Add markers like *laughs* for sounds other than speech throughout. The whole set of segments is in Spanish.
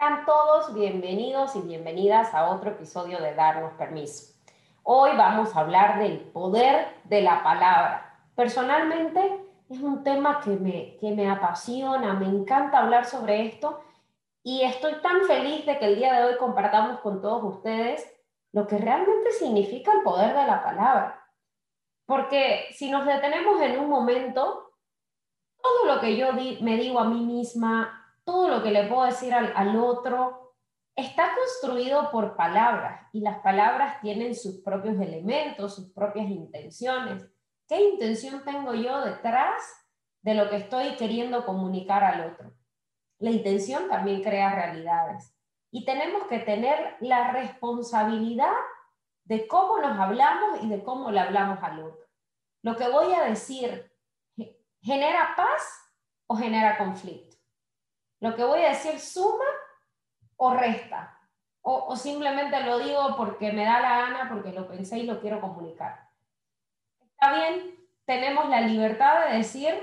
Sean todos bienvenidos y bienvenidas a otro episodio de Darnos Permiso. Hoy vamos a hablar del poder de la palabra. Personalmente es un tema que me, que me apasiona, me encanta hablar sobre esto y estoy tan feliz de que el día de hoy compartamos con todos ustedes lo que realmente significa el poder de la palabra. Porque si nos detenemos en un momento, todo lo que yo me digo a mí misma, todo lo que le puedo decir al, otro está construido por palabras y las palabras tienen sus propios elementos, sus propias intenciones. ¿Qué intención tengo yo detrás de lo que estoy queriendo comunicar al otro? La intención también crea realidades y tenemos que tener la responsabilidad de cómo nos hablamos y de cómo le hablamos al otro. Lo que voy a decir genera paz o genera conflicto. Lo que voy a decir suma o resta. O, simplemente lo digo porque me da la gana, porque lo pensé y lo quiero comunicar. Está bien, tenemos la libertad de decir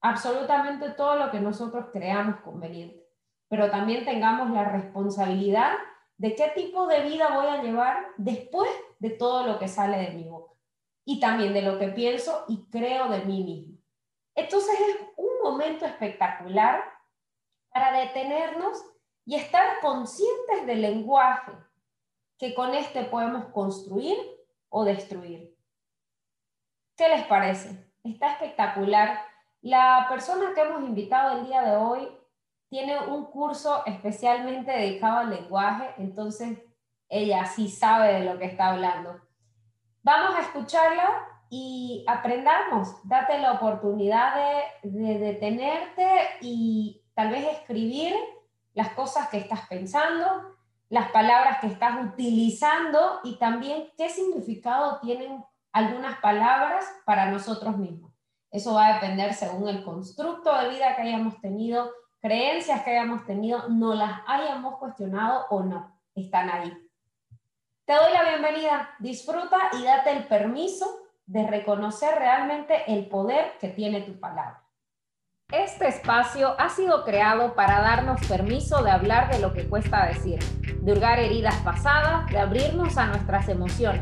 absolutamente todo lo que nosotros creamos conveniente, pero también tengamos la responsabilidad de qué tipo de vida voy a llevar después de todo lo que sale de mi boca y también de lo que pienso y creo de mí mismo. Entonces es un momento espectacular detenernos y estar conscientes del lenguaje que con este podemos construir o destruir. ¿Qué les parece? Está espectacular. La persona que hemos invitado el día de hoy tiene un curso especialmente dedicado al lenguaje, entonces ella sí sabe de lo que está hablando. Vamos a escucharla y aprendamos. Date la oportunidad de, de detenerte y tal vez escribir las cosas que estás pensando, las palabras que estás utilizando y también qué significado tienen algunas palabras para nosotros mismos. Eso va a depender según el constructo de vida que hayamos tenido, creencias que hayamos tenido, no las hayamos cuestionado o no, están ahí. Te doy la bienvenida, disfruta y date el permiso de reconocer realmente el poder que tiene tu palabra. Este espacio ha sido creado para darnos permiso de hablar de lo que cuesta decir, de hurgar heridas pasadas, de abrirnos a nuestras emociones,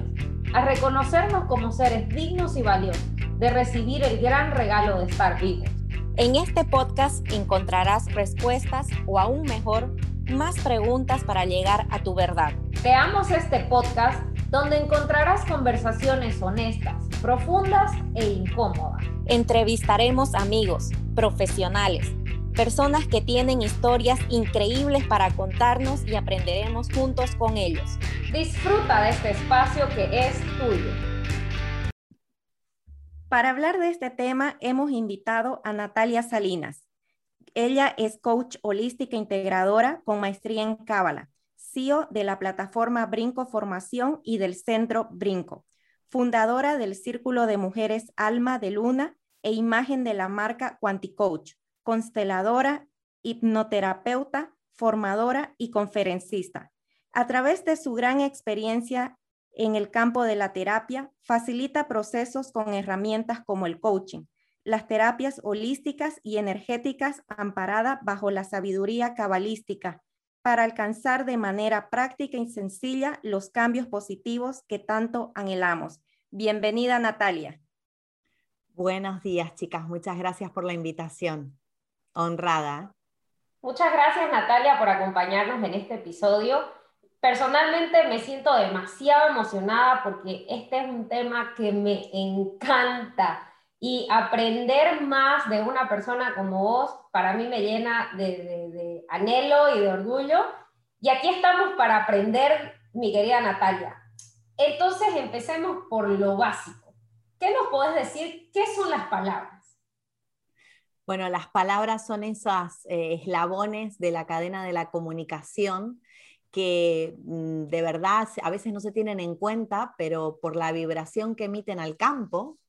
a reconocernos como seres dignos y valiosos, de recibir el gran regalo de estar vivos. En este podcast encontrarás respuestas o aún mejor, más preguntas para llegar a tu verdad. Creamos este podcast donde encontrarás conversaciones honestas, profundas e incómodas. Entrevistaremos amigos, profesionales, personas que tienen historias increíbles para contarnos y aprenderemos juntos con ellos. Disfruta de este espacio que es tuyo. Para hablar de este tema hemos invitado a Natalia Salinas. Ella es coach holística integradora con maestría en Cábala CEO de la plataforma Brinco Formación y del Centro Brinco, fundadora del Círculo de Mujeres Alma de Luna e imagen de la marca Quanticoach, consteladora, hipnoterapeuta, formadora y conferencista. A través de su gran experiencia en el campo de la terapia, facilita procesos con herramientas como el coaching, las terapias holísticas y energéticas amparadas bajo la sabiduría cabalística, para alcanzar de manera práctica y sencilla los cambios positivos que tanto anhelamos. Bienvenida, Natalia. Buenos días, chicas. Muchas gracias por la invitación. Honrada. Muchas gracias, Natalia, por acompañarnos en este episodio. Personalmente me siento demasiado emocionada porque este es un tema que me encanta y aprender más de una persona como vos, para mí me llena de, anhelo y de orgullo. Y aquí estamos para aprender, mi querida Natalia. Entonces empecemos por lo básico. ¿Qué nos podés decir? ¿Qué son las palabras? Bueno, las palabras son esos eh, eslabones de la cadena de la comunicación que mm, de verdad a veces no se tienen en cuenta, pero por la vibración que emiten al campo,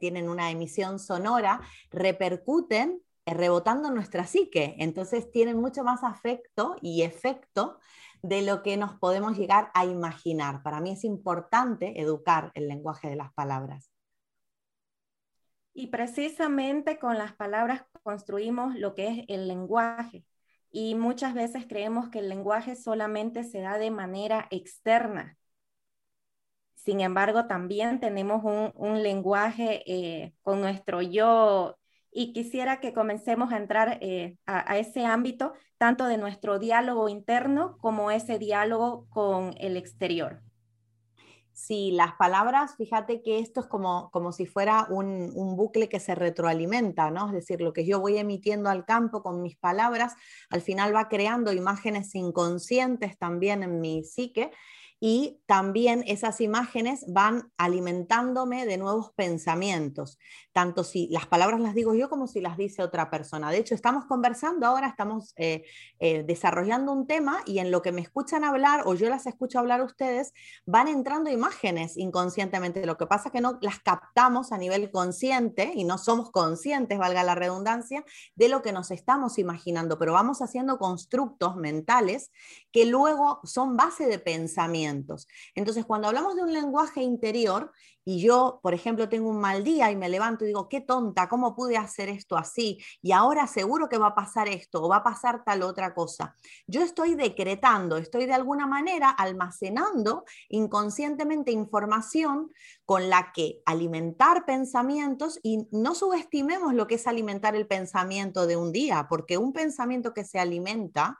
tienen una emisión sonora, repercuten eh, rebotando en nuestra psique, entonces tienen mucho más afecto y efecto de lo que nos podemos llegar a imaginar. Para mí es importante educar el lenguaje de las palabras. Y precisamente con las palabras construimos lo que es el lenguaje. y muchas veces creemos que el lenguaje solamente se da de manera externa. Sin embargo, también tenemos un, lenguaje eh, con nuestro yo y quisiera que comencemos a entrar eh, a, ese ámbito, tanto de nuestro diálogo interno como ese diálogo con el exterior. Sí, las palabras, fíjate que esto es como, como si fuera un, un, bucle que se retroalimenta, ¿no? Es decir, lo que yo voy emitiendo al campo con mis palabras, al final va creando imágenes inconscientes también en mi psique y también esas imágenes van alimentándome de nuevos pensamientos, tanto si las palabras las digo yo como si las dice otra persona. De hecho, estamos conversando ahora, estamos eh, eh, desarrollando un tema y en lo que me escuchan hablar o yo las escucho hablar a ustedes, van entrando imágenes inconscientemente. Lo que pasa es que no las captamos a nivel consciente y no somos conscientes, valga la redundancia, de lo que nos estamos imaginando, pero vamos haciendo constructos mentales que luego son base de pensamiento entonces, cuando hablamos de un lenguaje interior y yo, por ejemplo, tengo un mal día y me levanto y digo, qué tonta, ¿cómo pude hacer esto así? Y ahora seguro que va a pasar esto o va a pasar tal otra cosa. Yo estoy decretando, estoy de alguna manera almacenando inconscientemente información con la que alimentar pensamientos y no subestimemos lo que es alimentar el pensamiento de un día, porque un pensamiento que se alimenta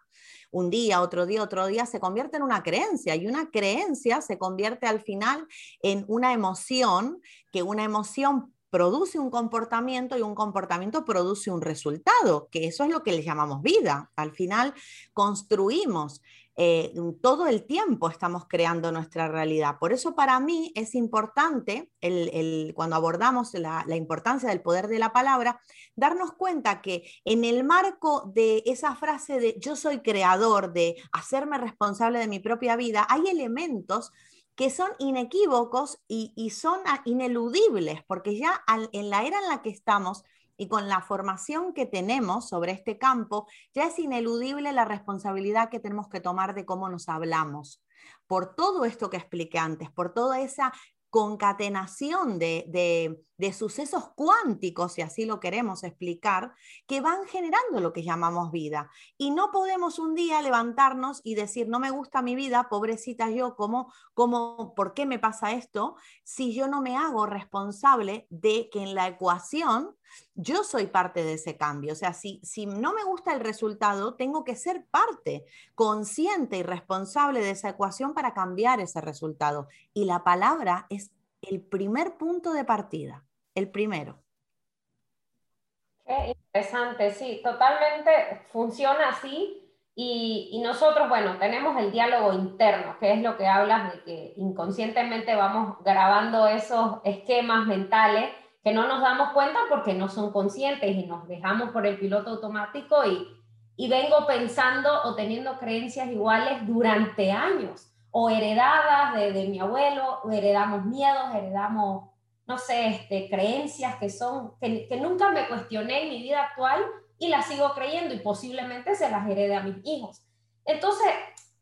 un día, otro día, otro día, se convierte en una creencia y una creencia se convierte al final en una emoción, que una emoción produce un comportamiento y un comportamiento produce un resultado, que eso es lo que le llamamos vida. Al final construimos eh, todo el tiempo estamos creando nuestra realidad. Por eso para mí es importante, cuando abordamos la, importancia del poder de la palabra, darnos cuenta que en el marco de esa frase de yo soy creador, de hacerme responsable de mi propia vida, hay elementos que son inequívocos y son ineludibles, porque ya en la era en la que estamos, y con la formación que tenemos sobre este campo, ya es ineludible la responsabilidad que tenemos que tomar de cómo nos hablamos. Por todo esto que expliqué antes, por toda esa concatenación de, sucesos cuánticos, si así lo queremos explicar, que van generando lo que llamamos vida. Y no podemos un día levantarnos y decir, no me gusta mi vida, pobrecita yo, ¿cómo, cómo, ¿por qué me pasa esto? Si yo no me hago responsable de que en la ecuación yo soy parte de ese cambio. O sea, si, si no me gusta el resultado, tengo que ser parte consciente y responsable de esa ecuación para cambiar ese resultado. Y la palabra es el primer punto de partida, el primero. Qué interesante, sí, totalmente funciona así. Y, y, nosotros, bueno, tenemos el diálogo interno, que es lo que hablas de que inconscientemente vamos grabando esos esquemas mentales que no nos damos cuenta porque no son conscientes y nos dejamos por el piloto automático y, y vengo pensando o teniendo creencias iguales durante años o heredadas de, de mi abuelo, o heredamos miedos, heredamos, no sé, este, creencias que son, que, que nunca me cuestioné en mi vida actual y las sigo creyendo y posiblemente se las herede a mis hijos. Entonces,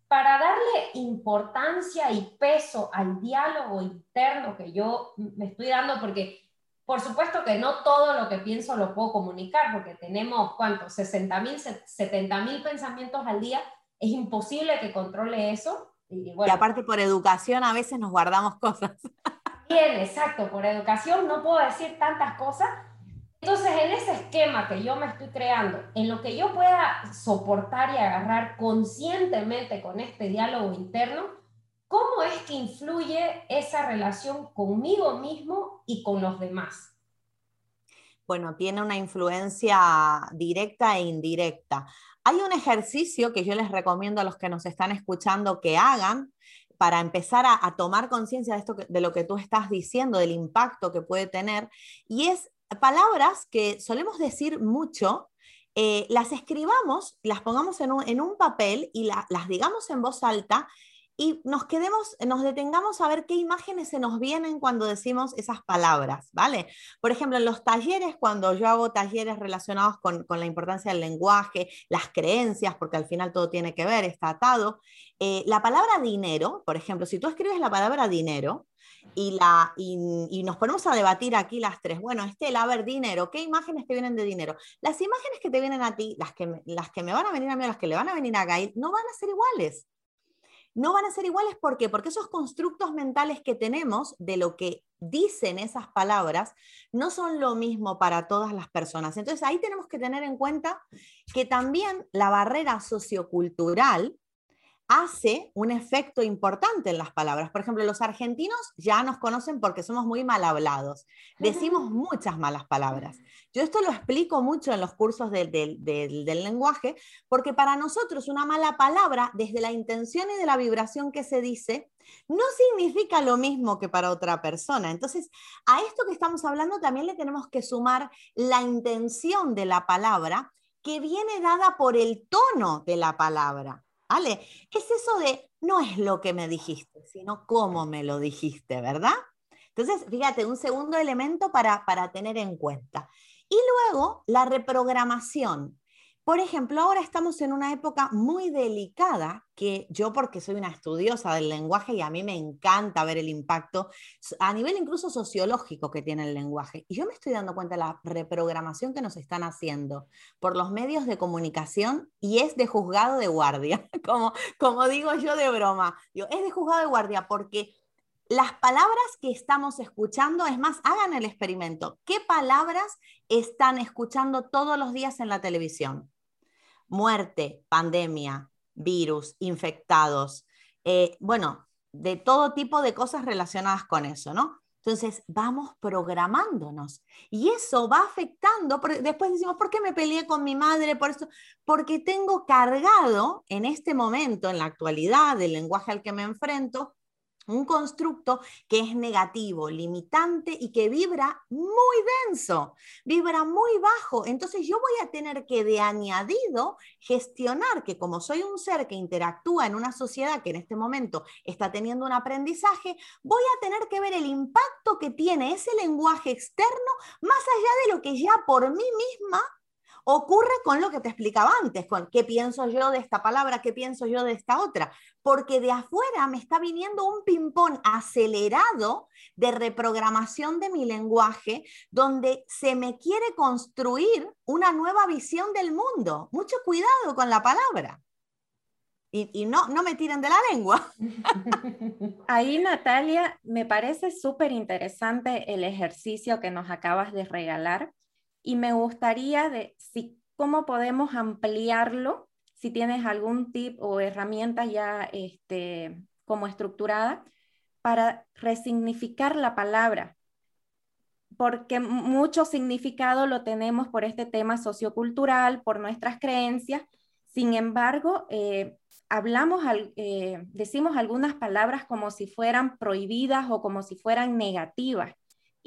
para darle importancia y peso al diálogo interno que yo me estoy dando, porque por supuesto que no todo lo que pienso lo puedo comunicar, porque tenemos, ¿cuántos? 60 mil, 70 mil pensamientos al día. Es imposible que controle eso. Y, y aparte por educación a veces nos guardamos cosas. Bien, exacto. Por educación no puedo decir tantas cosas. Entonces, en ese esquema que yo me estoy creando, en lo que yo pueda soportar y agarrar conscientemente con este diálogo interno, ¿Cómo es que influye esa relación conmigo mismo y con los demás? Bueno, tiene una influencia directa e indirecta. Hay un ejercicio que yo les recomiendo a los que nos están escuchando que hagan para empezar a, tomar conciencia de, esto de lo que tú estás diciendo, del impacto que puede tener, y es palabras que solemos decir mucho, eh, las escribamos, las pongamos en un, papel y las digamos en voz alta y nos quedemos, nos detengamos a ver qué imágenes se nos vienen cuando decimos esas palabras, ¿vale? Por ejemplo, en los talleres, cuando yo hago talleres relacionados con, la importancia del lenguaje, las creencias, porque al final todo tiene que ver, está atado, eh, la palabra dinero, por ejemplo, si tú escribes la palabra dinero, y, la, y, nos ponemos a debatir aquí las tres. Bueno, Estela, a ver, dinero, ¿qué imágenes te vienen de dinero? Las imágenes que te vienen a ti, las que, las que me van a venir a mí, las que le van a venir a Gail, no van a ser iguales. No van a ser iguales, ¿por qué? Porque esos constructos mentales que tenemos de lo que dicen esas palabras no son lo mismo para todas las personas. Entonces ahí tenemos que tener en cuenta que también la barrera sociocultural hace un efecto importante en las palabras. Por ejemplo, los argentinos ya nos conocen porque somos muy mal hablados. Decimos *laughs* muchas malas palabras. Yo esto lo explico mucho en los cursos del lenguaje, porque para nosotros una mala palabra, desde la intención y de la vibración que se dice, no significa lo mismo que para otra persona. Entonces, a esto que estamos hablando también le tenemos que sumar la intención de la palabra que viene dada por el tono de la palabra. ¿Vale? Es eso de, no es lo que me dijiste, sino cómo me lo dijiste, ¿verdad? Entonces, fíjate, un segundo elemento para, para tener en cuenta. Y luego, la reprogramación. Por ejemplo, ahora estamos en una época muy delicada que yo porque soy una estudiosa del lenguaje y a mí me encanta ver el impacto a nivel incluso sociológico que tiene el lenguaje. Y yo me estoy dando cuenta de la reprogramación que nos están haciendo por los medios de comunicación y es de juzgado de guardia, *laughs* como, digo yo de broma. es de juzgado de guardia porque las palabras que estamos escuchando, es más, hagan el experimento. ¿Qué palabras están escuchando todos los días en la televisión? Muerte, pandemia, virus, infectados, eh, bueno, de todo tipo de cosas relacionadas con eso, ¿no? Entonces, vamos programándonos y eso va afectando, después decimos, ¿por qué me peleé con mi madre? Por eso, porque tengo cargado en este momento, en la actualidad, del lenguaje al que me enfrento, un constructo que es negativo, limitante y que vibra muy denso, vibra muy bajo. Entonces yo voy a tener que de añadido gestionar que como soy un ser que interactúa en una sociedad que en este momento está teniendo un aprendizaje, voy a tener que ver el impacto que tiene ese lenguaje externo más allá de lo que ya por mí misma Ocurre con lo que te explicaba antes, con qué pienso yo de esta palabra, qué pienso yo de esta otra, porque de afuera me está viniendo un ping-pong acelerado de reprogramación de mi lenguaje, donde se me quiere construir una nueva visión del mundo. Mucho cuidado con la palabra. Y, no, no me tiren de la lengua. *laughs* Ahí, Natalia, me parece súper interesante el ejercicio que nos acabas de regalar y me gustaría de si cómo podemos ampliarlo, si tienes algún tip o herramienta ya este, como estructurada para resignificar la palabra, porque mucho significado lo tenemos por este tema sociocultural, por nuestras creencias. Sin embargo, eh, hablamos, eh, decimos algunas palabras como si fueran prohibidas o como si fueran negativas.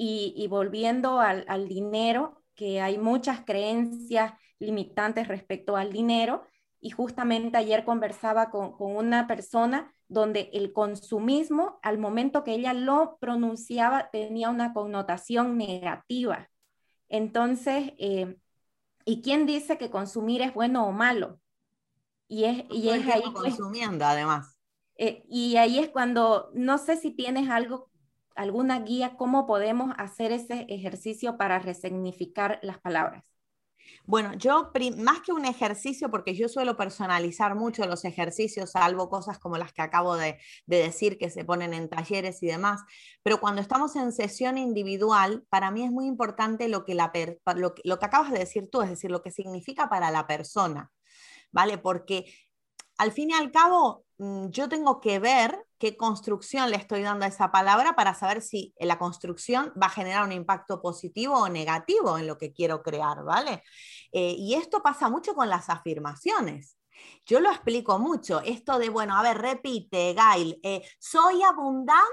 Y, volviendo al, al, dinero, que hay muchas creencias limitantes respecto al dinero y justamente ayer conversaba con, una persona donde el consumismo, al momento que ella lo pronunciaba, tenía una connotación negativa. Entonces, eh, ¿y quién dice que consumir es bueno o malo? Y es, y es ahí. Pues consumiendo, además. Eh, y ahí es cuando, no sé si tienes algo alguna guía cómo podemos hacer ese ejercicio para resignificar las palabras? Bueno, yo más que un ejercicio, porque yo suelo personalizar mucho los ejercicios, salvo cosas como las que acabo de, decir que se ponen en talleres y demás, pero cuando estamos en sesión individual, para mí es muy importante lo que, la lo, lo que acabas de decir tú, es decir, lo que significa para la persona, ¿vale? Porque al fin y al cabo, mm, yo tengo que ver qué construcción le estoy dando a esa palabra para saber si la construcción va a generar un impacto positivo o negativo en lo que quiero crear, ¿vale? Eh, y esto pasa mucho con las afirmaciones. Yo lo explico mucho, esto de, bueno, a ver, repite, Gail, eh, soy abundante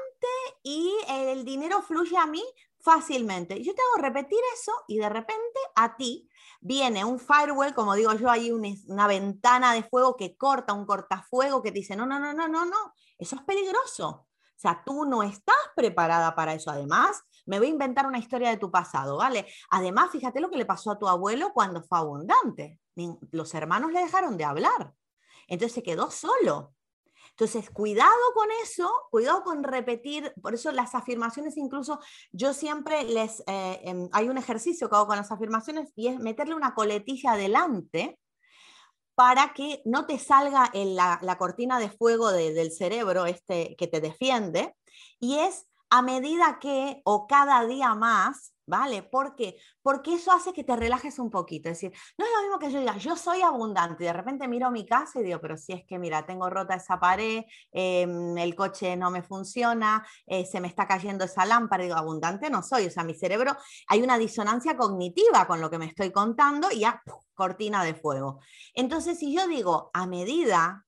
y el dinero fluye a mí fácilmente. Yo te hago repetir eso y de repente a ti viene un firewall, como digo yo, hay una ventana de fuego que corta, un cortafuego que te dice, no, no, no, no, no, no, eso es peligroso. O sea, tú no estás preparada para eso. Además, me voy a inventar una historia de tu pasado, ¿vale? Además, fíjate lo que le pasó a tu abuelo cuando fue abundante. Los hermanos le dejaron de hablar. Entonces se quedó solo. Entonces, cuidado con eso, cuidado con repetir, por eso las afirmaciones incluso, yo siempre les, eh, em, hay un ejercicio que hago con las afirmaciones y es meterle una coletilla adelante para que no te salga la, la, cortina de fuego del cerebro este que te defiende, y es a medida que, o cada día más, ¿vale? ¿Por qué? Porque eso hace que te relajes un poquito. Es decir, no es lo mismo que yo diga, yo soy abundante y de repente miro mi casa y digo, pero si es que, mira, tengo rota esa pared, em, el coche no me funciona, eh, se me está cayendo esa lámpara, digo, abundante no soy. O sea, mi cerebro, hay una disonancia cognitiva con lo que me estoy contando y ya, cortina de fuego. Entonces, si yo digo, a medida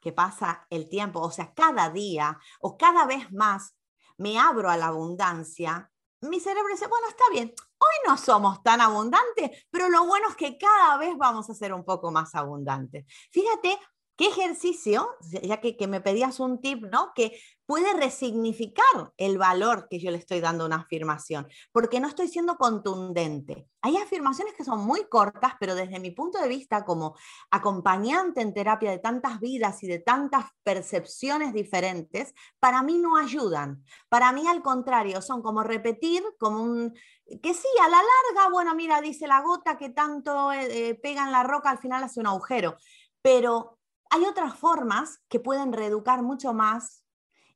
que pasa el tiempo, o sea, cada día o cada vez más me abro a la abundancia, mi cerebro dice, bueno, está bien, hoy no somos tan abundantes, pero lo bueno es que cada vez vamos a ser un poco más abundantes. Fíjate qué ejercicio, ya que, que, me pedías un tip, ¿no? Que puede resignificar el valor que yo le estoy dando a una afirmación, porque no estoy siendo contundente. Hay afirmaciones que son muy cortas, pero desde mi punto de vista como acompañante en terapia de tantas vidas y de tantas percepciones diferentes, para mí no ayudan. Para mí al contrario, son como repetir, como un... Que sí, a la larga, bueno, mira, dice la gota que tanto eh, eh, pega en la roca, al final hace un agujero, pero hay otras formas que pueden reeducar mucho más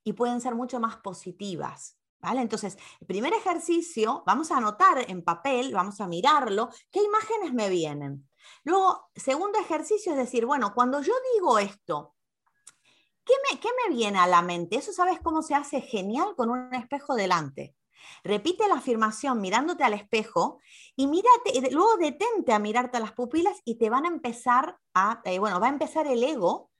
y pueden ser mucho más positivas. ¿Vale? Entonces, primer ejercicio, vamos a anotar en papel, vamos a mirarlo, qué imágenes me vienen. Luego, segundo ejercicio es decir, bueno, cuando yo digo esto, ¿qué me, qué me viene a la mente? Eso sabes cómo se hace genial con un espejo delante. Repite la afirmación mirándote al espejo y mírate, luego detente a mirarte a las pupilas y te van a empezar a, eh, bueno, va a empezar el ego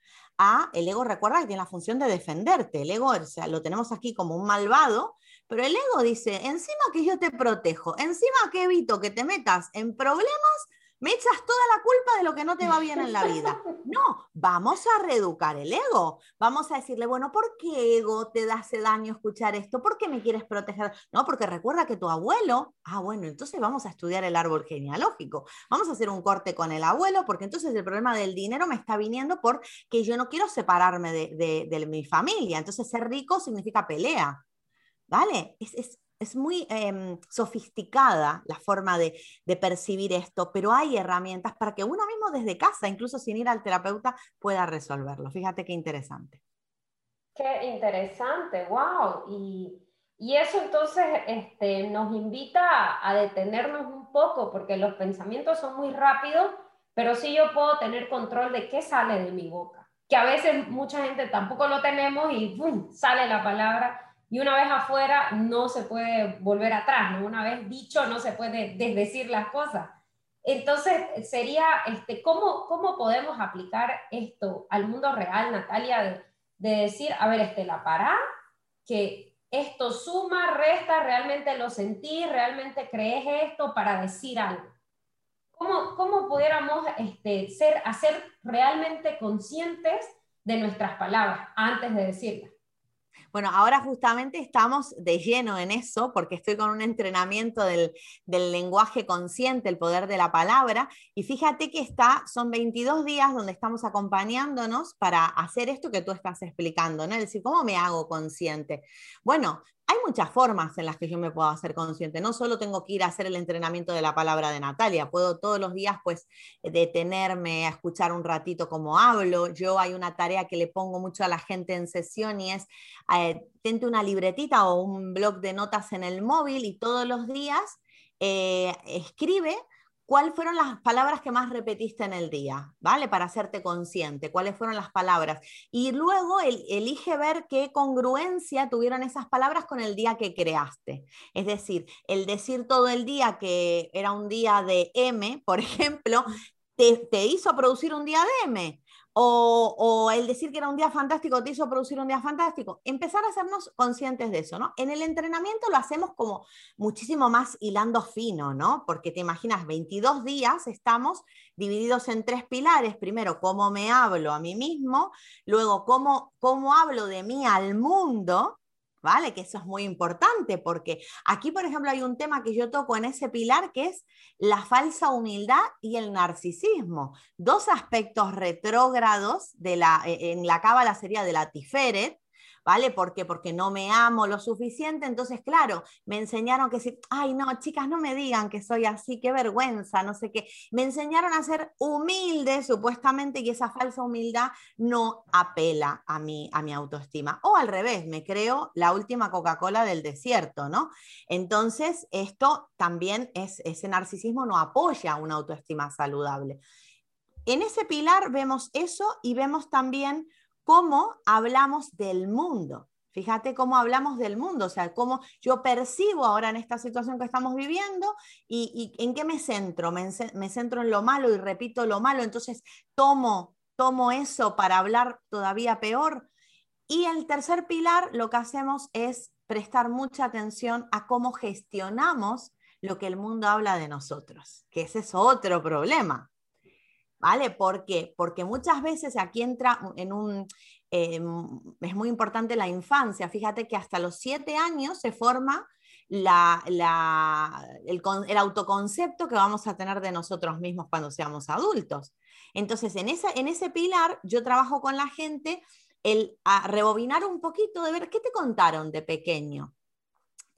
el ego recuerda que tiene la función de defenderte. El ego o sea, lo tenemos aquí como un malvado, pero el ego dice, encima que yo te protejo, encima que evito que te metas en problemas, me echas toda la culpa de lo que no te va bien en la vida. *laughs* No, vamos a reeducar el ego. Vamos a decirle, bueno, ¿por qué ego te hace daño escuchar esto? ¿Por qué me quieres proteger? No, porque recuerda que tu abuelo, ah, bueno, entonces vamos a estudiar el árbol genealógico. Vamos a hacer un corte con el abuelo, porque entonces el problema del dinero me está viniendo porque yo no quiero separarme de, mi familia. Entonces ser rico significa pelea. ¿Vale? es, es muy em, sofisticada la forma de, percibir esto, pero hay herramientas para que uno mismo desde casa, incluso sin ir al terapeuta, pueda resolverlo. Fíjate qué interesante. Qué interesante, wow. Y, eso entonces este, nos invita a detenernos un poco, porque los pensamientos son muy rápidos, pero sí yo puedo tener control de qué sale de mi boca, que a veces mucha gente tampoco lo tenemos y ¡pum! sale la palabra y una vez afuera no se puede volver atrás, ¿no? Una vez dicho no se puede desdecir las cosas. Entonces, sería, este, ¿cómo, ¿cómo podemos aplicar esto al mundo real, Natalia? De, decir, a ver, este, la para, que esto suma, resta, realmente lo sentí, realmente crees esto para decir algo. ¿Cómo, cómo pudiéramos este, ser, hacer realmente conscientes de nuestras palabras antes de decirlas? Bueno, ahora justamente estamos de lleno en eso porque estoy con un entrenamiento del, lenguaje consciente, el poder de la palabra, y fíjate que está, son 22 días donde estamos acompañándonos para hacer esto que tú estás explicando, ¿no? Es decir, ¿cómo me hago consciente? Bueno, hay muchas formas en las que yo me puedo hacer consciente. No solo tengo que ir a hacer el entrenamiento de la palabra de Natalia, puedo todos los días pues detenerme a escuchar un ratito cómo hablo. Yo hay una tarea que le pongo mucho a la gente en sesión y es, eh, tente una libretita o un blog de notas en el móvil y todos los días eh, escribe ¿Cuáles fueron las palabras que más repetiste en el día? ¿Vale? Para hacerte consciente, ¿cuáles fueron las palabras? Y luego elige ver qué congruencia tuvieron esas palabras con el día que creaste. Es decir, el decir todo el día que era un día de M, por *laughs* ejemplo, te, te hizo producir un día de M o, el decir que era un día fantástico te hizo producir un día fantástico. Empezar a hacernos conscientes de eso, ¿no? En el entrenamiento lo hacemos como muchísimo más hilando fino, ¿no? Porque te imaginas, 22 días estamos divididos en tres pilares. Primero, cómo me hablo a mí mismo, luego, cómo, cómo hablo de mí al mundo, ¿vale? Que eso es muy importante porque aquí, por ejemplo, hay un tema que yo toco en ese pilar que es la falsa humildad y el narcisismo, dos aspectos retrógrados de la, e, en la cábala sería de la Tiferet, ¿vale? ¿Por qué? Porque no me amo lo suficiente. Entonces, claro, me enseñaron que si, ay, no, chicas, no me digan que soy así, qué vergüenza, no sé qué. Me enseñaron a ser humilde, supuestamente, y esa falsa humildad no apela a mi, a mi autoestima. O al revés, me creo la última Coca-Cola del desierto, ¿no? Entonces, esto también es, ese narcisismo no apoya una autoestima saludable. En ese pilar vemos eso y vemos también cómo hablamos del mundo. Fíjate cómo hablamos del mundo, o sea, cómo yo percibo ahora en esta situación que estamos viviendo y, en qué me centro. Me, centro en lo malo y repito lo malo, entonces tomo, tomo eso para hablar todavía peor. Y el tercer pilar, lo que hacemos es prestar mucha atención a cómo gestionamos lo que el mundo habla de nosotros, que ese es otro problema. ¿Vale? ¿Por qué? Porque muchas veces aquí entra en un... Em, es muy importante la infancia. Fíjate que hasta los siete años se forma la, el, autoconcepto que vamos a tener de nosotros mismos cuando seamos adultos. Entonces, en, esa, en ese pilar yo trabajo con la gente el a rebobinar un poquito de ver qué te contaron de pequeño.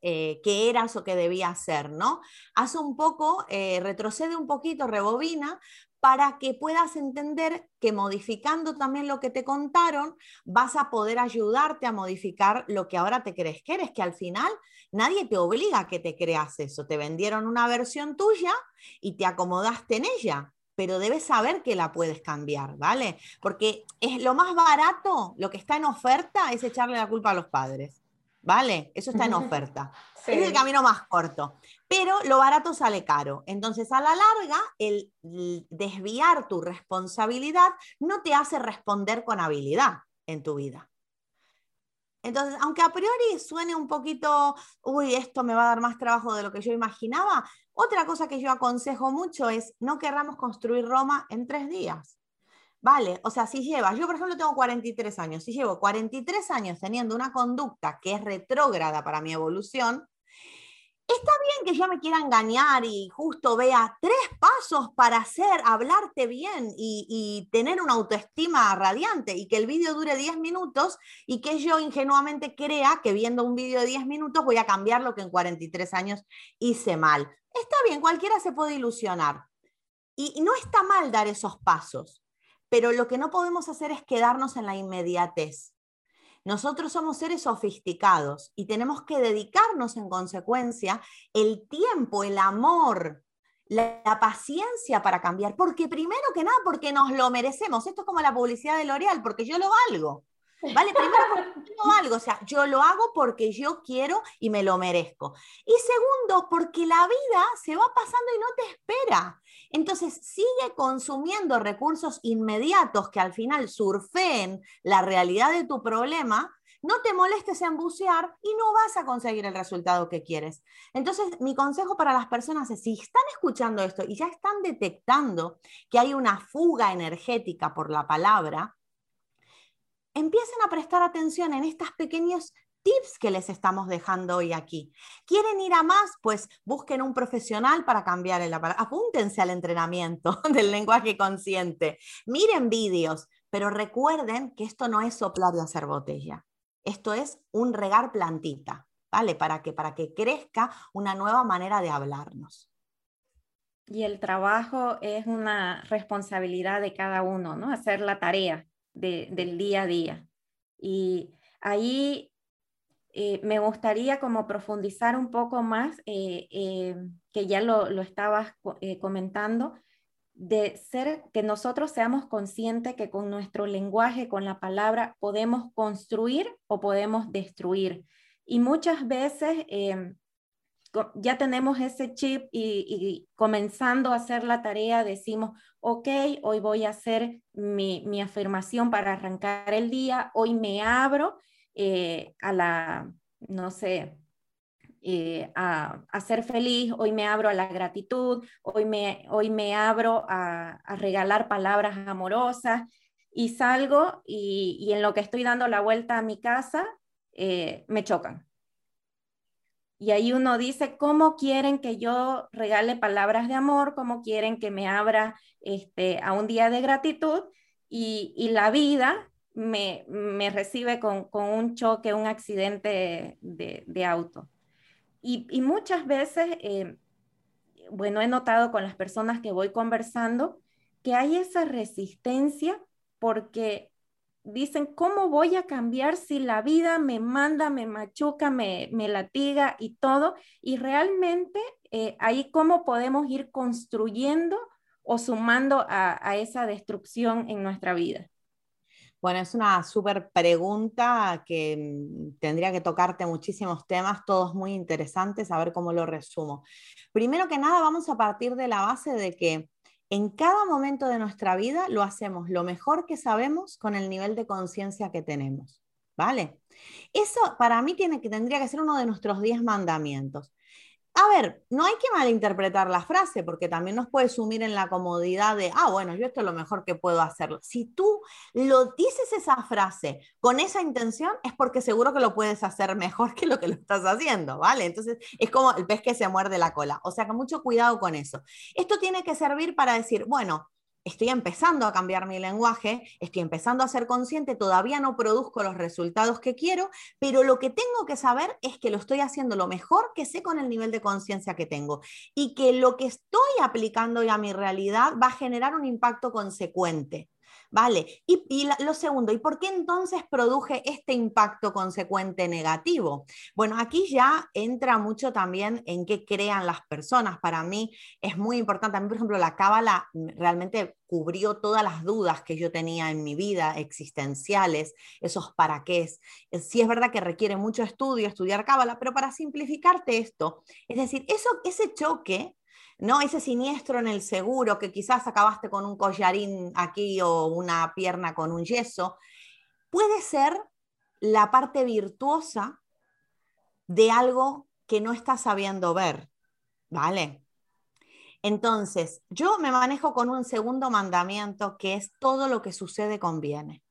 Eh, qué eras o qué debías ser, ¿no? Hace un poco, eh, retrocede un poquito, rebobina, para que puedas entender que modificando también lo que te contaron, vas a poder ayudarte a modificar lo que ahora te crees que eres, que al final nadie te obliga a que te creas eso. Te vendieron una versión tuya y te acomodaste en ella, pero debes saber que la puedes cambiar, ¿vale? Porque es lo más barato, lo que está en oferta es echarle la culpa a los padres. ¿Vale? Eso está en oferta. Es el camino más corto, pero lo barato sale caro. Entonces, a la larga, el desviar tu responsabilidad no te hace responder con habilidad en tu vida. Entonces, aunque a priori suene un poquito, uy, esto me va a dar más trabajo de lo que yo imaginaba, otra cosa que yo aconsejo mucho es no querramos construir Roma en tres días. Vale, o sea, si llevas, yo por ejemplo tengo 43 años, si llevo 43 años teniendo una conducta que es retrógrada para mi evolución, está bien que yo me quiera engañar y justo vea tres pasos para hacer, hablarte bien y, tener una autoestima radiante y que el vídeo dure 10 minutos y que yo ingenuamente crea que viendo un vídeo de 10 minutos voy a cambiar lo que en 43 años hice mal. Está bien, cualquiera se puede ilusionar. Y no está mal dar esos pasos pero lo que no podemos hacer es quedarnos en la inmediatez. Nosotros somos seres sofisticados y tenemos que dedicarnos en consecuencia el tiempo, el amor, la, paciencia para cambiar, porque primero que nada, porque nos lo merecemos. Esto es como la publicidad de L'Oreal, porque yo lo valgo. ¿Vale? Primero porque yo valgo, o sea, yo lo hago porque yo quiero y me lo merezco. Y segundo, porque la vida se va pasando y no te espera. Entonces, sigue consumiendo recursos inmediatos que al final surfeen la realidad de tu problema, no te molestes en bucear y no vas a conseguir el resultado que quieres. Entonces, mi consejo para las personas es, si están escuchando esto y ya están detectando que hay una fuga energética por la palabra, empiecen a prestar atención en estos pequeños tips que les estamos dejando hoy aquí. ¿Quieren ir a más? Pues busquen un profesional para cambiar el aparato. Apúntense al entrenamiento *laughs* del lenguaje consciente. Miren vídeos, pero recuerden que esto no es soplar y hacer botella. Esto es un regar plantita, ¿vale? Para que, para que crezca una nueva manera de hablarnos. Y el trabajo es una responsabilidad de cada uno, ¿no? Hacer la tarea del día a día. Y ahí eh, me gustaría como profundizar un poco más, eh, eh, que ya lo, lo estabas comentando, de ser que nosotros seamos conscientes que con nuestro lenguaje, con la palabra, podemos construir o podemos destruir. Y muchas veces ya tenemos ese chip y, comenzando a hacer la tarea decimos, ok, hoy voy a hacer mi, afirmación para arrancar el día, hoy me abro eh, a la, no sé, eh, a, ser feliz, hoy me abro a la gratitud, hoy me, hoy me abro a, regalar palabras amorosas y salgo y, en lo que estoy dando la vuelta a mi casa, eh, me chocan. Y ahí uno dice, ¿cómo quieren que yo regale palabras de amor? ¿Cómo quieren que me abra este, a un día de gratitud? Y, la vida me, recibe con, un choque, un accidente de auto. Y, muchas veces, eh, bueno, he notado con las personas que voy conversando que hay esa resistencia porque dicen, ¿cómo voy a cambiar si la vida me manda, me machuca, me, me latiga y todo? Y realmente eh, ahí cómo podemos ir construyendo o sumando a esa destrucción en nuestra vida. Bueno, es una súper pregunta que mm, tendría que tocarte muchísimos temas, todos muy interesantes, a ver cómo lo resumo. Primero que nada, vamos a partir de la base de que en cada momento de nuestra vida lo hacemos lo mejor que sabemos con el nivel de conciencia que tenemos. ¿Vale? Eso para mí tiene que, tendría que ser uno de nuestros 10 mandamientos. A ver, no hay que malinterpretar la frase porque también nos puede sumir en la comodidad de, ah, bueno, yo esto es lo mejor que puedo hacerlo. Si tú lo dices esa frase con esa intención, es porque seguro que lo puedes hacer mejor que lo que lo estás haciendo, ¿vale? Entonces, es como el pez que se muerde la cola. O sea que mucho cuidado con eso. Esto tiene que servir para decir, bueno, estoy empezando a cambiar mi lenguaje, estoy empezando a ser consciente, todavía no produzco los resultados que quiero, pero lo que tengo que saber es que lo estoy haciendo lo mejor que sé con el nivel de conciencia que tengo y que lo que estoy aplicando ya a mi realidad va a generar un impacto consecuente. Vale, y, lo segundo, ¿y por qué entonces produje este impacto consecuente negativo? Bueno, aquí ya entra mucho también en qué crean las personas. Para mí es muy importante. Por ejemplo, la cábala realmente cubrió todas las dudas que yo tenía en mi vida existenciales, esos para qué. Eh, sí es verdad que requiere mucho estudio estudiar cábala, pero para simplificarte esto, es decir, eso, ese choque ¿no? Ese siniestro en el seguro que quizás acabaste con un collarín aquí o una pierna con un yeso, puede ser la parte virtuosa de algo que no estás sabiendo ver, ¿vale? Entonces, yo me manejo con un segundo mandamiento que es todo lo que sucede conviene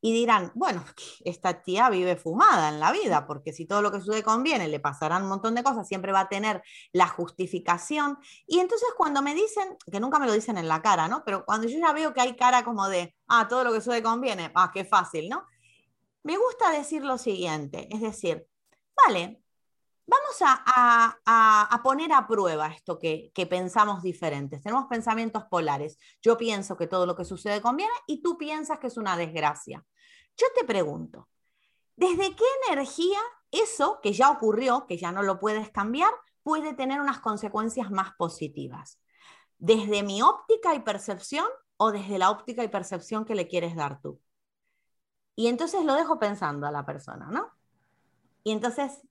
y dirán, bueno, *laughs* esta tía vive fumada en la vida, porque si todo lo que sucede conviene, le pasarán un montón de cosas, siempre va a tener la justificación. Y entonces cuando me dicen, que nunca me lo dicen en la cara, ¿no? Pero cuando yo ya veo que hay cara como de, ah, todo lo que sucede conviene, ah, qué fácil, ¿no? Me gusta decir lo siguiente, es decir, vale, vamos a, poner a prueba esto que, que, pensamos diferentes. Tenemos pensamientos polares. Yo pienso que todo lo que sucede conviene y tú piensas que es una desgracia. Yo te pregunto, ¿desde qué energía eso que ya ocurrió, que ya no lo puedes cambiar, puede tener unas consecuencias más positivas? ¿Desde mi óptica y percepción o desde la óptica y percepción que le quieres dar tú? Y entonces lo dejo pensando a la persona, ¿no? Y entonces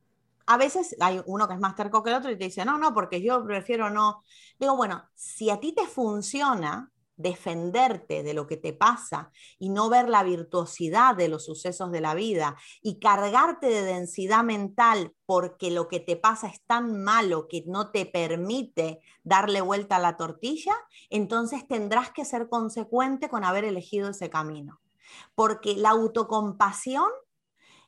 a veces hay uno que es más terco que el otro y te dice, no, no, porque yo prefiero no. Digo, bueno, si a ti te funciona defenderte de lo que te pasa y no ver la virtuosidad de los sucesos de la vida y cargarte de densidad mental porque lo que te pasa es tan malo que no te permite darle vuelta a la tortilla, entonces tendrás que ser consecuente con haber elegido ese camino. Porque la autocompasión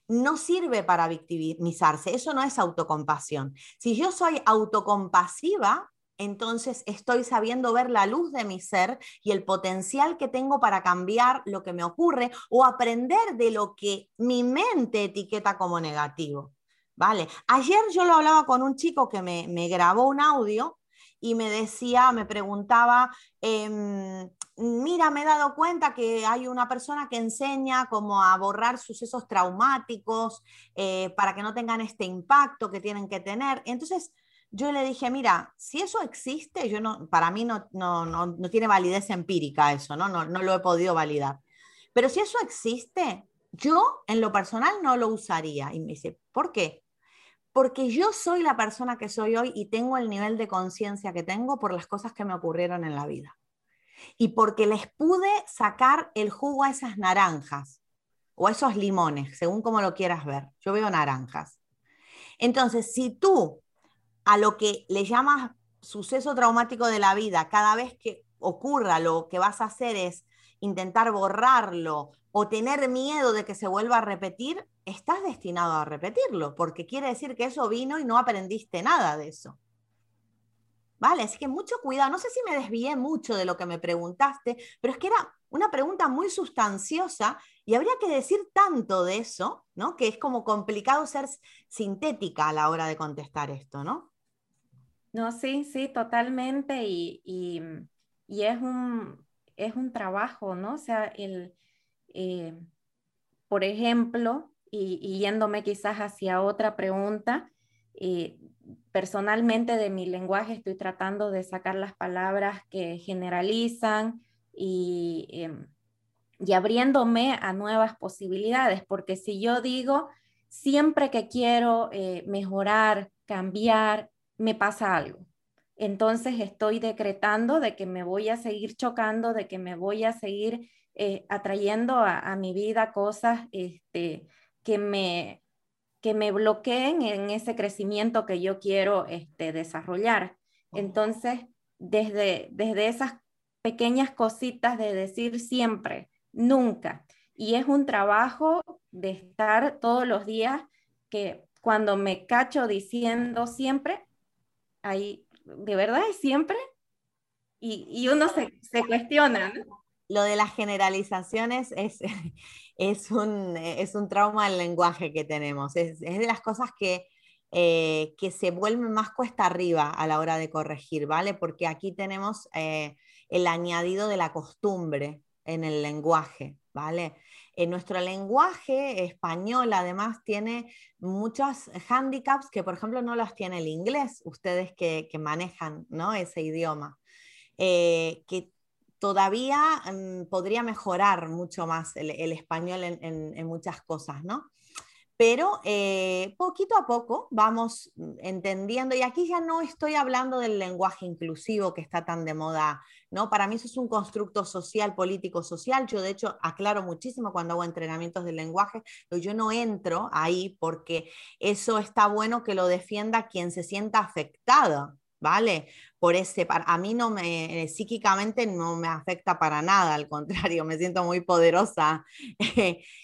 no sirve para victimizarse, eso no es autocompasión. Si yo soy autocompasiva, entonces estoy sabiendo ver la luz de mi ser y el potencial que tengo para cambiar lo que me ocurre o aprender de lo que mi mente etiqueta como negativo. Vale, ayer yo lo hablaba con un chico que me, grabó un audio y me decía, me preguntaba, em, mira, me he dado cuenta que hay una persona que enseña cómo a borrar sucesos traumáticos eh, para que no tengan este impacto que tienen que tener. Entonces, yo le dije, mira, si eso existe, yo no, para mí no, no, no, tiene validez empírica eso, ¿no? ¿no? No lo he podido validar. Pero si eso existe, yo en lo personal no lo usaría. Y me dice, ¿por qué? porque yo soy la persona que soy hoy y tengo el nivel de conciencia que tengo por las cosas que me ocurrieron en la vida. Y porque les pude sacar el jugo a esas naranjas o a esos limones, según como lo quieras ver. Yo veo naranjas. Entonces, si tú a lo que le llamas suceso traumático de la vida, cada vez que ocurra, lo que vas a hacer es intentar borrarlo o tener miedo de que se vuelva a repetir, estás destinado a repetirlo, porque quiere decir que eso vino y no aprendiste nada de eso. ¿Vale? Así que mucho cuidado. No sé si me desvié mucho de lo que me preguntaste, pero es que era una pregunta muy sustanciosa y habría que decir tanto de eso, ¿no? Que es como complicado ser sintética a la hora de contestar esto, ¿no? No, sí, sí, totalmente. Y, y, es, un, es un trabajo, ¿no? O sea, el, eh, por ejemplo, y, yéndome quizás hacia otra pregunta, eh, personalmente de mi lenguaje estoy tratando de sacar las palabras que generalizan y, em, y abriéndome a nuevas posibilidades, porque si yo digo, siempre que quiero eh, mejorar, cambiar, me pasa algo. Entonces estoy decretando de que me voy a seguir chocando, de que me voy a seguir eh, atrayendo a, mi vida cosas este, que, me, que me bloqueen en ese crecimiento que yo quiero este, desarrollar. Entonces, desde, desde esas pequeñas cositas de decir siempre, nunca. Y es un trabajo de estar todos los días que cuando me cacho diciendo siempre, ahí, ¿de verdad es siempre? Y, y uno se, se cuestiona, Lo de las generalizaciones es, *laughs* es, un, es un trauma del lenguaje que tenemos. Es, es de las cosas que, eh, que se vuelven más cuesta arriba a la hora de corregir, ¿vale? Porque aquí tenemos eh, el añadido de la costumbre en el lenguaje, ¿vale? En nuestro lenguaje español, además, tiene muchos handicaps que, por ejemplo, no los tiene el inglés, ustedes que, manejan ¿no? ese idioma, eh, que todavía mm, podría mejorar mucho más el, español en, muchas cosas, ¿no? Pero eh, poquito a poco vamos entendiendo, y aquí ya no estoy hablando del lenguaje inclusivo que está tan de moda ¿no? Para mí eso es un constructo social, político, social. Yo de hecho aclaro muchísimo cuando hago entrenamientos de lenguaje, yo no entro ahí porque eso está bueno que lo defienda quien se sienta afectado, ¿vale? Por ese, a mí no me, psíquicamente no me afecta para nada, al contrario, me siento muy poderosa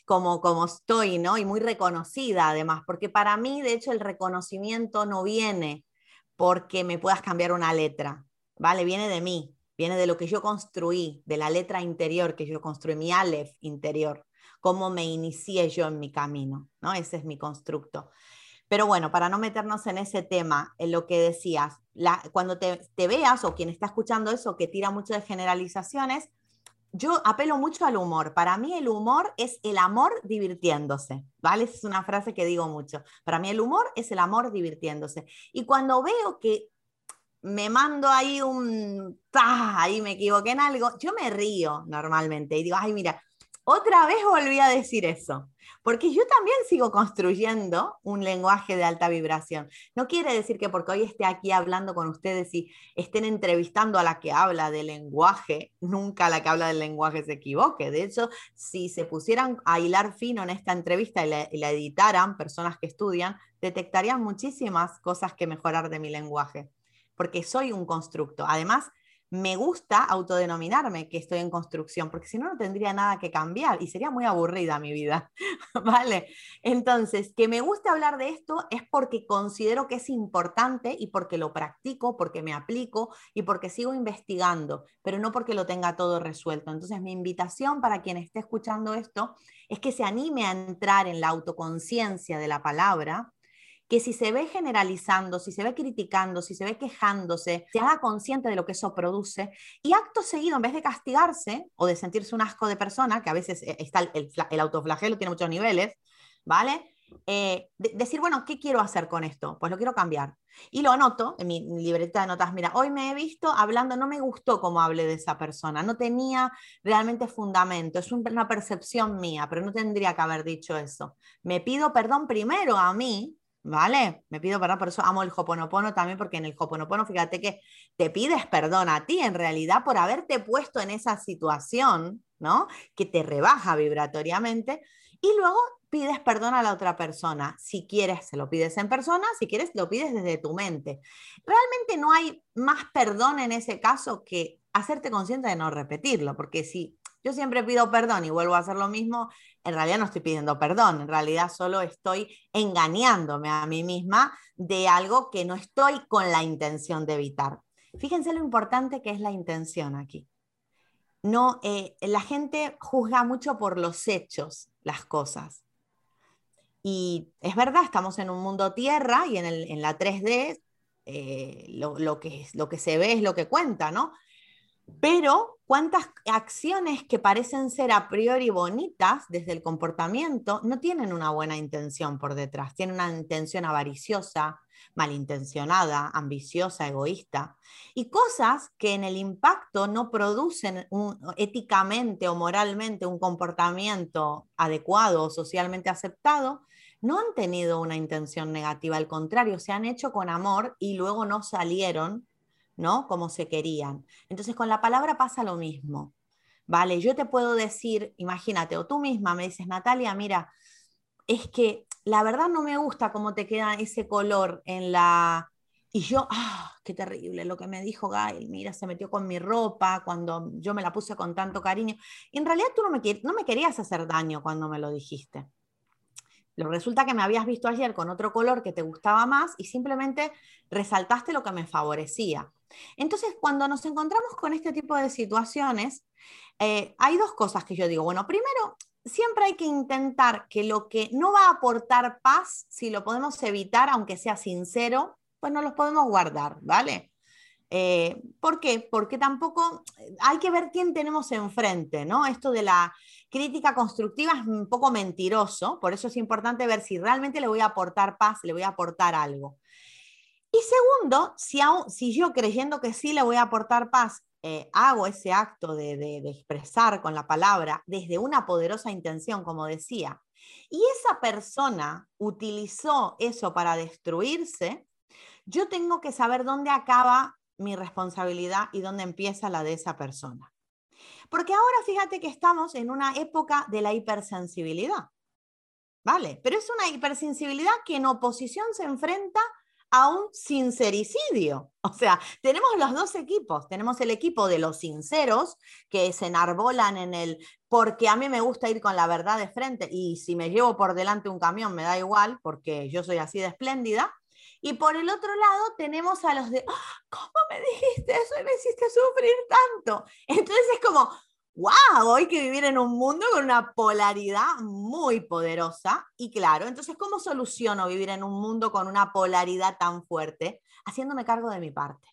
como, como estoy, ¿no? Y muy reconocida además, porque para mí, de hecho, el reconocimiento no viene porque me puedas cambiar una letra, ¿vale? Viene de mí, viene de lo que yo construí, de la letra interior que yo construí, mi Aleph interior, cómo me inicié yo en mi camino, ¿no? Ese es mi constructo. Pero bueno, para no meternos en ese tema, en lo que decías, cuando te, veas o quien está escuchando eso que tira mucho de generalizaciones, yo apelo mucho al humor. Para mí el humor es el amor divirtiéndose, ¿vale? es una frase que digo mucho. Para mí el humor es el amor divirtiéndose. Y cuando veo que me mando ahí un, ahí me equivoqué en algo, yo me río normalmente y digo, ay, mira, otra vez volví a decir eso, porque yo también sigo construyendo un lenguaje de alta vibración. No quiere decir que porque hoy esté aquí hablando con ustedes y estén entrevistando a la que habla del lenguaje, nunca la que habla del lenguaje se equivoque. De hecho, si se pusieran a hilar fino en esta entrevista y la, y la editaran personas que estudian, detectarían muchísimas cosas que mejorar de mi lenguaje porque soy un constructo. Además, me gusta autodenominarme que estoy en construcción, porque si no, no tendría nada que cambiar y sería muy aburrida mi vida, *laughs* ¿vale? Entonces, que me guste hablar de esto es porque considero que es importante y porque lo practico, porque me aplico y porque sigo investigando, pero no porque lo tenga todo resuelto. Entonces, mi invitación para quien esté escuchando esto es que se anime a entrar en la autoconciencia de la palabra que si se ve generalizando, si se ve criticando, si se ve quejándose, se haga consciente de lo que eso produce y acto seguido, en vez de castigarse o de sentirse un asco de persona, que a veces eh, está el, el, autoflagelo, tiene muchos niveles, ¿vale? Eh, decir, bueno, ¿qué quiero hacer con esto? Pues lo quiero cambiar. Y lo anoto en mi libreta de notas. Mira, hoy me he visto hablando, no me gustó cómo hablé de esa persona, no tenía realmente fundamento, es una percepción mía, pero no tendría que haber dicho eso. Me pido perdón primero a mí ¿vale? Me pido perdón, por eso amo el Hoponopono también, porque en el Hoponopono, fíjate que te pides perdón a ti en realidad por haberte puesto en esa situación, ¿no? Que te rebaja vibratoriamente y luego pides perdón a la otra persona. Si quieres, se lo pides en persona, si quieres, lo pides desde tu mente. Realmente no hay más perdón en ese caso que hacerte consciente de no repetirlo, porque si yo siempre pido perdón y vuelvo a hacer lo mismo, en realidad no estoy pidiendo perdón, en realidad solo estoy engañándome a mí misma de algo que no estoy con la intención de evitar. Fíjense lo importante que es la intención aquí. No, eh, la gente juzga mucho por los hechos las cosas. Y es verdad, estamos en un mundo tierra y en, la 3D eh, lo, que, lo que se ve es lo que cuenta, ¿no? Pero cuántas acciones que parecen ser a priori bonitas desde el comportamiento no tienen una buena intención por detrás, tienen una intención avariciosa, malintencionada, ambiciosa, egoísta, y cosas que en el impacto no producen éticamente o moralmente un comportamiento adecuado o socialmente aceptado, no han tenido una intención negativa, al contrario, se han hecho con amor y luego no salieron ¿no? Como se querían. Entonces con la palabra pasa lo mismo. Vale, yo te puedo decir, imagínate, o tú misma me dices, Natalia, mira, es que la verdad no me gusta cómo te queda ese color en la... Y yo, ah, qué terrible lo que me dijo Gail, mira, se metió con mi ropa cuando yo me la puse con tanto cariño. Y en realidad tú no me, no me querías hacer daño cuando me lo dijiste. Lo resulta que me habías visto ayer con otro color que te gustaba más y simplemente resaltaste lo que me favorecía. Entonces, cuando nos encontramos con este tipo de situaciones, eh, hay dos cosas que yo digo. Bueno, primero, siempre hay que intentar que lo que no va a aportar paz, si lo podemos evitar, aunque sea sincero, pues no los podemos guardar, ¿vale? Eh, ¿Por qué? Porque tampoco hay que ver quién tenemos enfrente, ¿no? Esto de la crítica constructiva es un poco mentiroso, por eso es importante ver si realmente le voy a aportar paz, le voy a aportar algo. Y segundo, si, si yo creyendo que sí le voy a aportar paz, eh, hago ese acto de, de expresar con la palabra desde una poderosa intención, como decía, y esa persona utilizó eso para destruirse, yo tengo que saber dónde acaba mi responsabilidad y dónde empieza la de esa persona. Porque ahora fíjate que estamos en una época de la hipersensibilidad. ¿Vale? Pero es una hipersensibilidad que en oposición se enfrenta un sincericidio. O sea, tenemos los dos equipos. Tenemos el equipo de los sinceros que se enarbolan en el porque a mí me gusta ir con la verdad de frente y si me llevo por delante un camión me da igual porque yo soy así de espléndida. Y por el otro lado tenemos a los de, ¡Ah! ¿cómo me dijiste eso y me hiciste sufrir tanto? Entonces es como, wow, hay que vivir en un mundo con una polaridad muy poderosa. Y claro, entonces, ¿cómo soluciono vivir en un mundo con una polaridad tan fuerte? Haciéndome cargo de mi parte.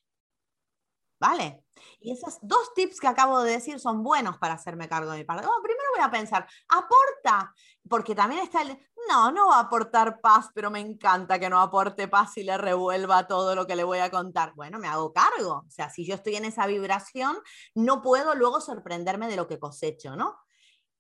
¿Vale? Y esos dos tips que acabo de decir son buenos para hacerme cargo de mi parte. Oh, primero voy a pensar, aporta, porque también está el, no, no va a aportar paz, pero me encanta que no aporte paz y le revuelva todo lo que le voy a contar. Bueno, me hago cargo. O sea, si yo estoy en esa vibración, no puedo luego sorprenderme de lo que cosecho, ¿no?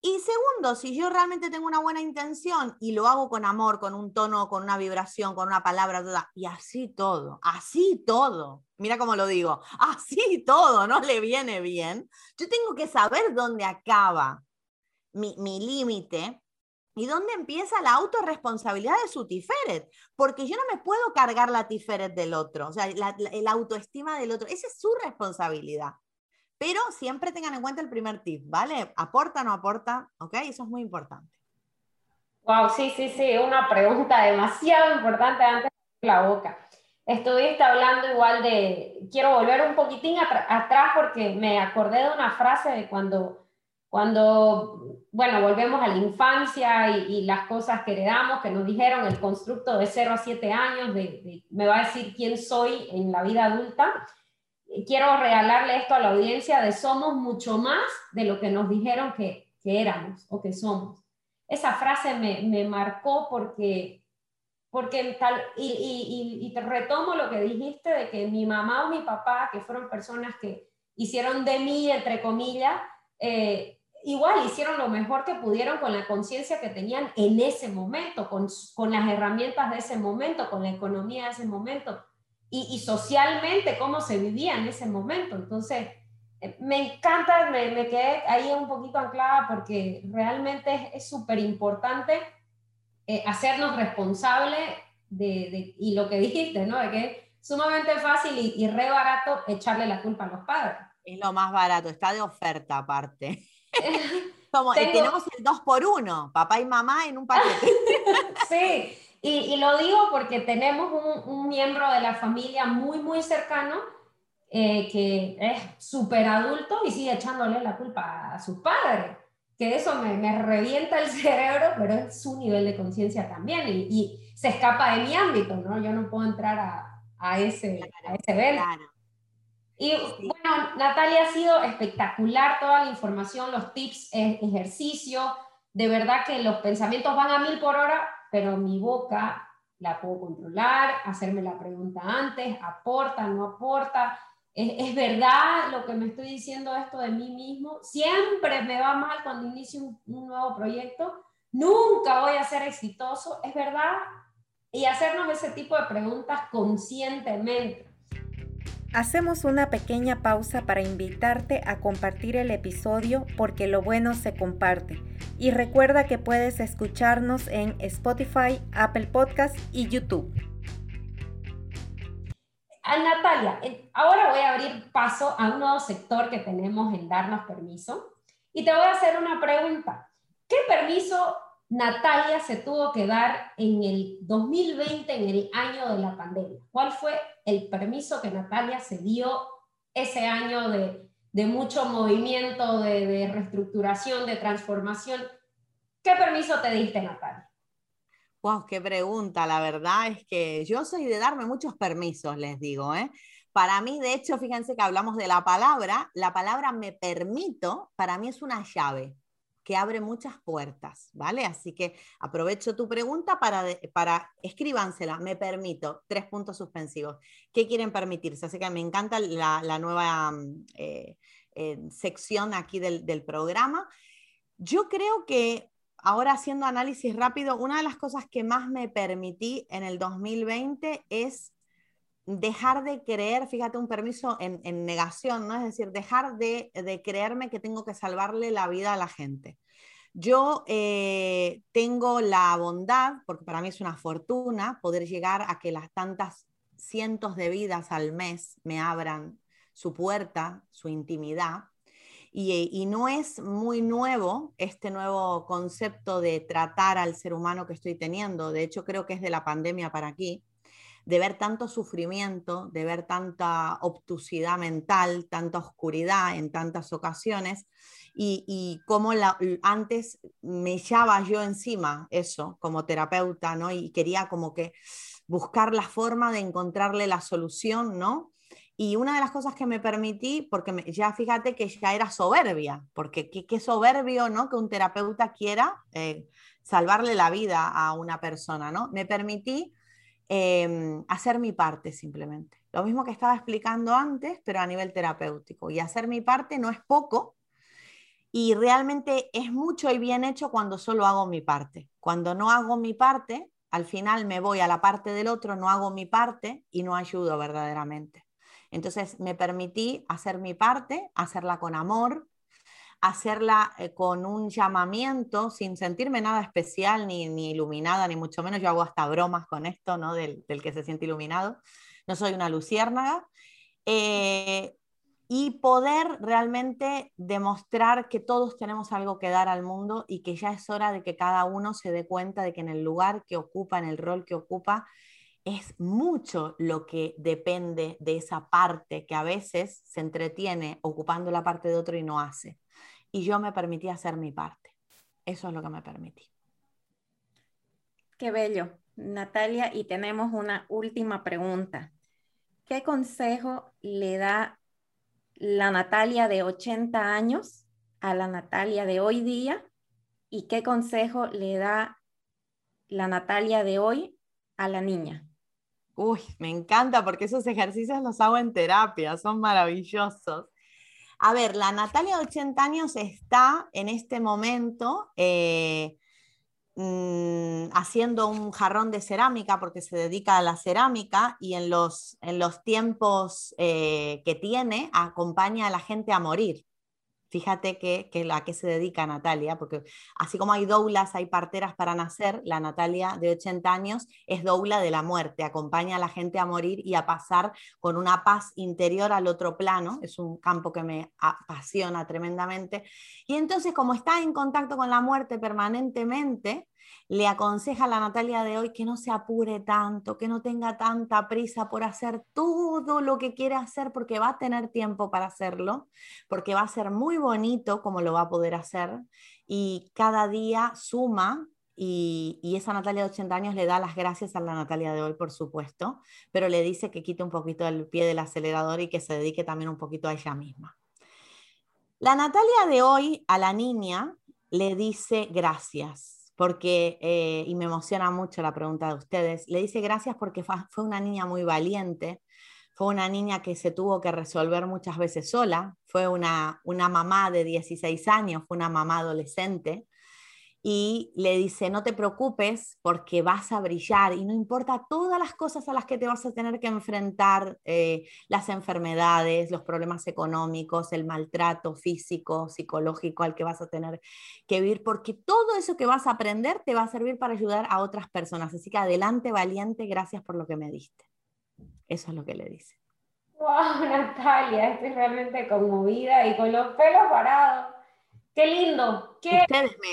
Y segundo, si yo realmente tengo una buena intención y lo hago con amor, con un tono, con una vibración, con una palabra, y así todo, así todo, mira cómo lo digo, *laughs* así todo, no le viene bien, yo tengo que saber dónde acaba mi, límite y dónde empieza la autorresponsabilidad de su tiferet, porque yo no me puedo cargar la tiferet del otro, o sea, la, la autoestima del otro, esa es su responsabilidad. Pero siempre tengan en cuenta el primer tip, ¿vale? Aporta, o no aporta, ¿ok? Eso es muy importante. Wow, sí, sí, sí, una pregunta demasiado importante antes de la boca. Estuviste hablando igual de, quiero volver un poquitín atrás porque me acordé de una frase de cuando, cuando, bueno, volvemos a la infancia y, las cosas que heredamos, que nos dijeron el constructo de 0 a 7 años, de, me va a decir quién soy en la vida adulta quiero regalarle esto a la audiencia de somos mucho más de lo que nos dijeron que, éramos o que somos. Esa frase me, marcó porque, porque tal, y, te retomo lo que dijiste de que mi mamá o mi papá, que fueron personas que hicieron de mí, entre comillas, eh, igual hicieron lo mejor que pudieron con la conciencia que tenían en ese momento, con, con, las herramientas de ese momento, con la economía de ese momento y, y socialmente cómo se vivía en ese momento. Entonces, eh, me encanta, me, me, quedé ahí un poquito anclada porque realmente es súper importante eh, hacernos responsables de, de, y lo que *laughs* dijiste, ¿no? De que es sumamente fácil y, y re barato echarle la culpa a los padres. Es lo más barato, está de oferta aparte. *laughs* Como, eh, Tenemos el 2 por 1 papá y mamá en un paquete. *laughs* sí, y, y, lo digo porque tenemos un, un, miembro de la familia muy, muy cercano eh, que es súper adulto y sigue echándole la culpa a sus padres. Que eso me, me revienta el cerebro, pero es su nivel de conciencia también y, y, se escapa de mi ámbito, ¿no? Yo no puedo entrar a, a ese, a ese claro. Y bueno, Natalia, ha sido espectacular toda la información, los tips, ejercicio. De verdad que los pensamientos van a mil por hora, pero mi boca la puedo controlar, hacerme la pregunta antes, aporta, no aporta. ¿Es, es verdad lo que me estoy diciendo esto de mí mismo? Siempre me va mal cuando inicio un, un nuevo proyecto. Nunca voy a ser exitoso. ¿Es verdad? Y hacernos ese tipo de preguntas conscientemente Hacemos una pequeña pausa para invitarte a compartir el episodio porque lo bueno se comparte. Y recuerda que puedes escucharnos en Spotify, Apple Podcast y YouTube. A Natalia, ahora voy a abrir paso a un nuevo sector que tenemos en darnos permiso. Y te voy a hacer una pregunta. ¿Qué permiso Natalia se tuvo que dar en el 2020, en el año de la pandemia? ¿Cuál fue el permiso que Natalia se dio ese año de, mucho movimiento, de, de, reestructuración, de transformación? ¿Qué permiso te diste, Natalia? Wow, qué pregunta. La verdad es que yo soy de darme muchos permisos, les digo, ¿eh? Para mí, de hecho, fíjense que hablamos de la palabra. La palabra me permito, para mí es una llave que abre muchas puertas, ¿vale? Así que aprovecho tu pregunta para, para escríbansela, me permito, tres puntos suspensivos. ¿Qué quieren permitirse? Así que me encanta la, la nueva mm, eh, eh, sección aquí del, del programa. Yo creo que ahora haciendo análisis rápido, una de las cosas que más me permití en el 2020 es dejar de creer, fíjate, un permiso en, negación, ¿no? Es decir, dejar de, creerme que tengo que salvarle la vida a la gente. Yo eh, tengo la bondad, porque para mí es una fortuna, poder llegar a que las tantas cientos de vidas al mes me abran su puerta, su intimidad. Y, y, no es muy nuevo este nuevo concepto de tratar al ser humano que estoy teniendo. De hecho, creo que es de la pandemia para aquí de ver tanto sufrimiento, de ver tanta obtusidad mental, tanta oscuridad en tantas ocasiones, y, y cómo antes me echaba yo encima eso como terapeuta, ¿no? Y quería como que buscar la forma de encontrarle la solución, ¿no? Y una de las cosas que me permití, porque ya fíjate que ya era soberbia, porque qué, qué soberbio, ¿no? Que un terapeuta quiera eh, salvarle la vida a una persona, ¿no? Me permití eh, hacer mi parte simplemente. Lo mismo que estaba explicando antes, pero a nivel terapéutico. Y hacer mi parte no es poco y realmente es mucho y bien hecho cuando solo hago mi parte. Cuando no hago mi parte, al final me voy a la parte del otro, no hago mi parte y no ayudo verdaderamente. Entonces me permití hacer mi parte, hacerla con amor, hacerla eh, con un llamamiento sin sentirme nada especial ni, ni, iluminada, ni mucho menos. Yo hago hasta bromas con esto, ¿no? Del, del que se siente iluminado. No soy una luciérnaga. Eh, y poder realmente demostrar que todos tenemos algo que dar al mundo y que ya es hora de que cada uno se dé cuenta de que en el lugar que ocupa, en el rol que ocupa, es mucho lo que depende de esa parte que a veces se entretiene ocupando la parte de otro y no hace y yo me permití hacer mi parte. Eso es lo que me permití. Qué bello, Natalia. Y tenemos una última pregunta. ¿Qué consejo le da la Natalia de 80 años a la Natalia de hoy día? ¿Y qué consejo le da la Natalia de hoy a la niña? Uy, me encanta porque esos ejercicios los hago en terapia, son maravillosos. A ver, la Natalia de 80 años está en este momento eh, mm, haciendo un jarrón de cerámica porque se dedica a la cerámica y en los, en los tiempos eh, que tiene acompaña a la gente a morir. Fíjate que, que a qué se dedica Natalia, porque así como hay doulas, hay parteras para nacer, la Natalia de 80 años es doula de la muerte, acompaña a la gente a morir y a pasar con una paz interior al otro plano, es un campo que me apasiona tremendamente. Y entonces como está en contacto con la muerte permanentemente, le aconseja a la Natalia de hoy que no se apure tanto, que no tenga tanta prisa por hacer todo lo que quiere hacer porque va a tener tiempo para hacerlo, porque va a ser muy bonito como lo va a poder hacer y cada día suma y, esa Natalia de 80 años le da las gracias a la Natalia de hoy, por supuesto, pero le dice que quite un poquito el pie del acelerador y que se dedique también un poquito a ella misma. La Natalia de hoy a la niña le dice gracias porque, eh, y me emociona mucho la pregunta de ustedes, le dice gracias porque fue una niña muy valiente, fue una niña que se tuvo que resolver muchas veces sola, fue una, una mamá de 16 años, fue una mamá adolescente, y le dice, no te preocupes porque vas a brillar y no importa todas las cosas a las que te vas a tener que enfrentar, eh, las enfermedades, los problemas económicos, el maltrato físico, psicológico al que vas a tener que vivir, porque todo eso que vas a aprender te va a servir para ayudar a otras personas. Así que adelante, valiente, gracias por lo que me diste. Eso es lo que le dice. ¡Wow, *laughs* Natalia! Estoy realmente conmovida y con los pelos parados. Qué lindo.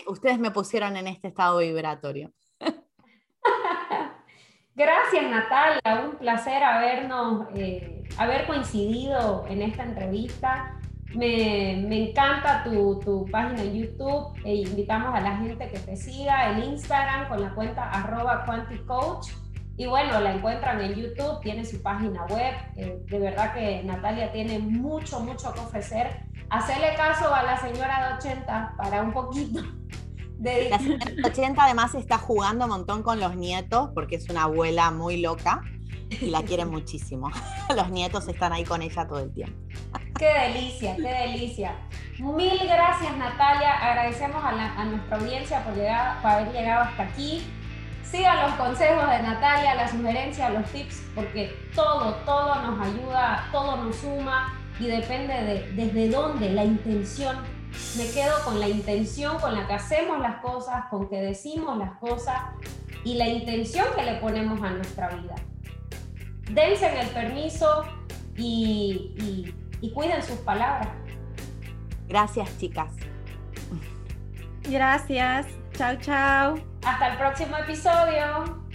Ustedes, me, pusieron en este estado vibratorio. *laughs* Gracias Natalia, un placer habernos, eh, haber coincidido en esta entrevista. Me, encanta tu, página en YouTube e invitamos a la gente que te siga en Instagram con la cuenta arroba quanticoach. Y bueno, la encuentran en YouTube, tiene su página web. Eh, de verdad que Natalia tiene mucho, mucho que ofrecer hacerle caso a la señora de 80 para un poquito. *laughs* De... La señora de 80 además está jugando un montón con los nietos porque es una abuela muy loca y la quiere *laughs* muchísimo. *laughs* Los nietos están ahí con ella todo el tiempo. Qué delicia, qué delicia. Mil gracias Natalia, agradecemos a, nuestra audiencia por, llegar, por haber llegado hasta aquí. Sigan los consejos de Natalia, las sugerencias, los tips, porque todo, todo nos ayuda, todo nos suma y depende de desde dónde, la intención. Me quedo con la intención con la que hacemos las cosas, con que decimos las cosas y la intención que le ponemos a nuestra vida. Dense en el permiso y, y cuiden sus palabras. Gracias, chicas. Gracias. Chao, chao. Hasta el próximo episodio.